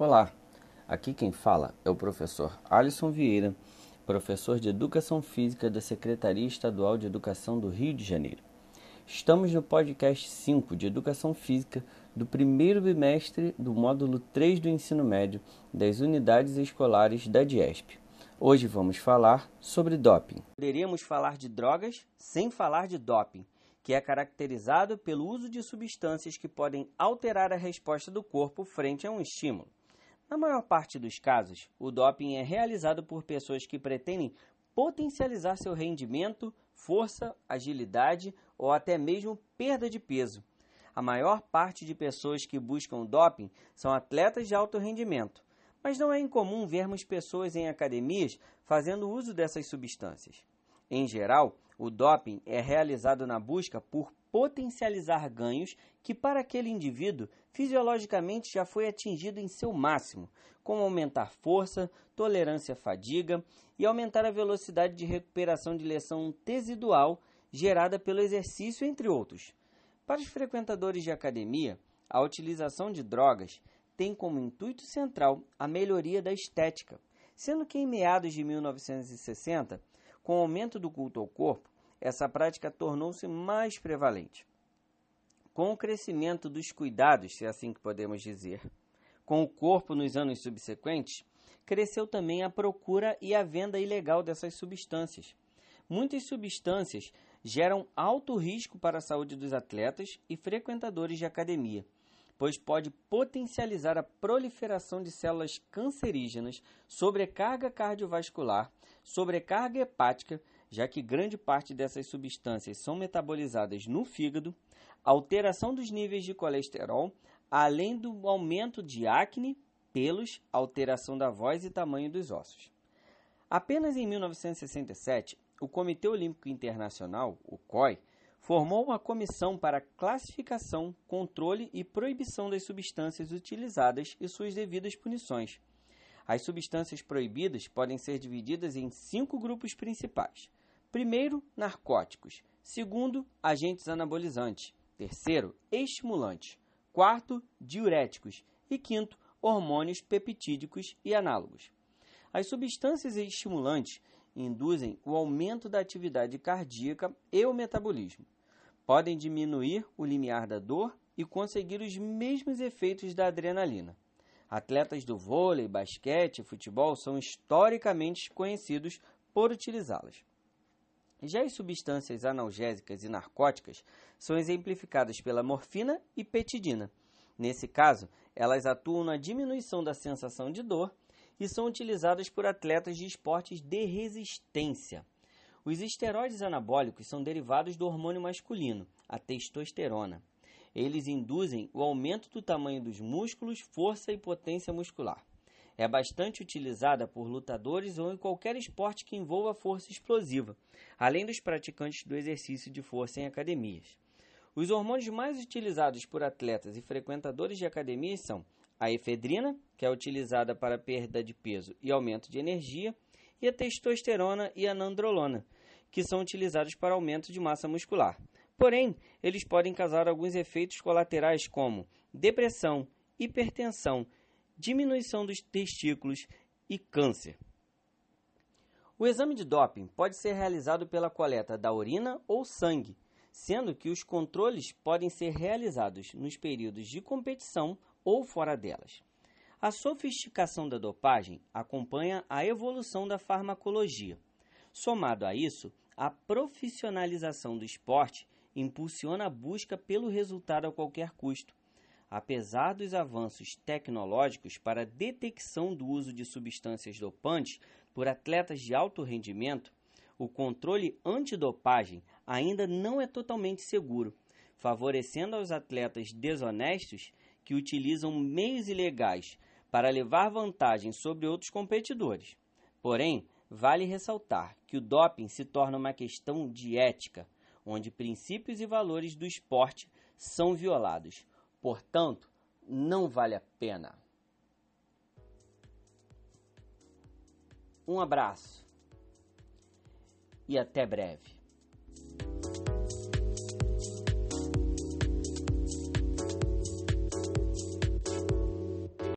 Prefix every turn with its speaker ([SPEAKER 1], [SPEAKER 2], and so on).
[SPEAKER 1] Olá, aqui quem fala é o professor Alisson Vieira, professor de Educação Física da Secretaria Estadual de Educação do Rio de Janeiro. Estamos no podcast 5 de Educação Física do primeiro bimestre do módulo 3 do ensino médio das unidades escolares da DIESP. Hoje vamos falar sobre doping.
[SPEAKER 2] Poderíamos falar de drogas sem falar de doping, que é caracterizado pelo uso de substâncias que podem alterar a resposta do corpo frente a um estímulo. Na maior parte dos casos, o doping é realizado por pessoas que pretendem potencializar seu rendimento, força, agilidade ou até mesmo perda de peso. A maior parte de pessoas que buscam doping são atletas de alto rendimento, mas não é incomum vermos pessoas em academias fazendo uso dessas substâncias. Em geral, o doping é realizado na busca por potencializar ganhos que, para aquele indivíduo, fisiologicamente já foi atingido em seu máximo, como aumentar força, tolerância à fadiga e aumentar a velocidade de recuperação de lesão tesidual gerada pelo exercício, entre outros. Para os frequentadores de academia, a utilização de drogas tem como intuito central a melhoria da estética, sendo que em meados de 1960, com o aumento do culto ao corpo, essa prática tornou-se mais prevalente. Com o crescimento dos cuidados, se é assim que podemos dizer, com o corpo nos anos subsequentes, cresceu também a procura e a venda ilegal dessas substâncias. Muitas substâncias geram alto risco para a saúde dos atletas e frequentadores de academia, pois pode potencializar a proliferação de células cancerígenas, sobrecarga cardiovascular, sobrecarga hepática, já que grande parte dessas substâncias são metabolizadas no fígado, alteração dos níveis de colesterol, além do aumento de acne, pelos, alteração da voz e tamanho dos ossos. Apenas em 1967, o Comitê Olímpico Internacional, o COI, formou uma comissão para classificação, controle e proibição das substâncias utilizadas e suas devidas punições. As substâncias proibidas podem ser divididas em cinco grupos principais: Primeiro, narcóticos. Segundo, agentes anabolizantes. Terceiro, estimulantes. Quarto, diuréticos. E quinto, hormônios peptídicos e análogos. As substâncias estimulantes induzem o aumento da atividade cardíaca e o metabolismo. Podem diminuir o limiar da dor e conseguir os mesmos efeitos da adrenalina. Atletas do vôlei, basquete e futebol são historicamente conhecidos por utilizá-las. Já as substâncias analgésicas e narcóticas são exemplificadas pela morfina e petidina. Nesse caso, elas atuam na diminuição da sensação de dor e são utilizadas por atletas de esportes de resistência. Os esteroides anabólicos são derivados do hormônio masculino, a testosterona. Eles induzem o aumento do tamanho dos músculos, força e potência muscular. É bastante utilizada por lutadores ou em qualquer esporte que envolva força explosiva, além dos praticantes do exercício de força em academias. Os hormônios mais utilizados por atletas e frequentadores de academias são a efedrina, que é utilizada para perda de peso e aumento de energia, e a testosterona e a nandrolona, que são utilizados para aumento de massa muscular. Porém, eles podem causar alguns efeitos colaterais como depressão, hipertensão, diminuição dos testículos e câncer. O exame de doping pode ser realizado pela coleta da urina ou sangue, sendo que os controles podem ser realizados nos períodos de competição ou fora delas. A sofisticação da dopagem acompanha a evolução da farmacologia. Somado a isso, a profissionalização do esporte impulsiona a busca pelo resultado a qualquer custo, apesar dos avanços tecnológicos para a detecção do uso de substâncias dopantes por atletas de alto rendimento, o controle antidopagem ainda não é totalmente seguro, favorecendo aos atletas desonestos que utilizam meios ilegais para levar vantagem sobre outros competidores. Porém, vale ressaltar que o doping se torna uma questão de ética, onde princípios e valores do esporte são violados Portanto, não vale a pena. Um abraço e até breve.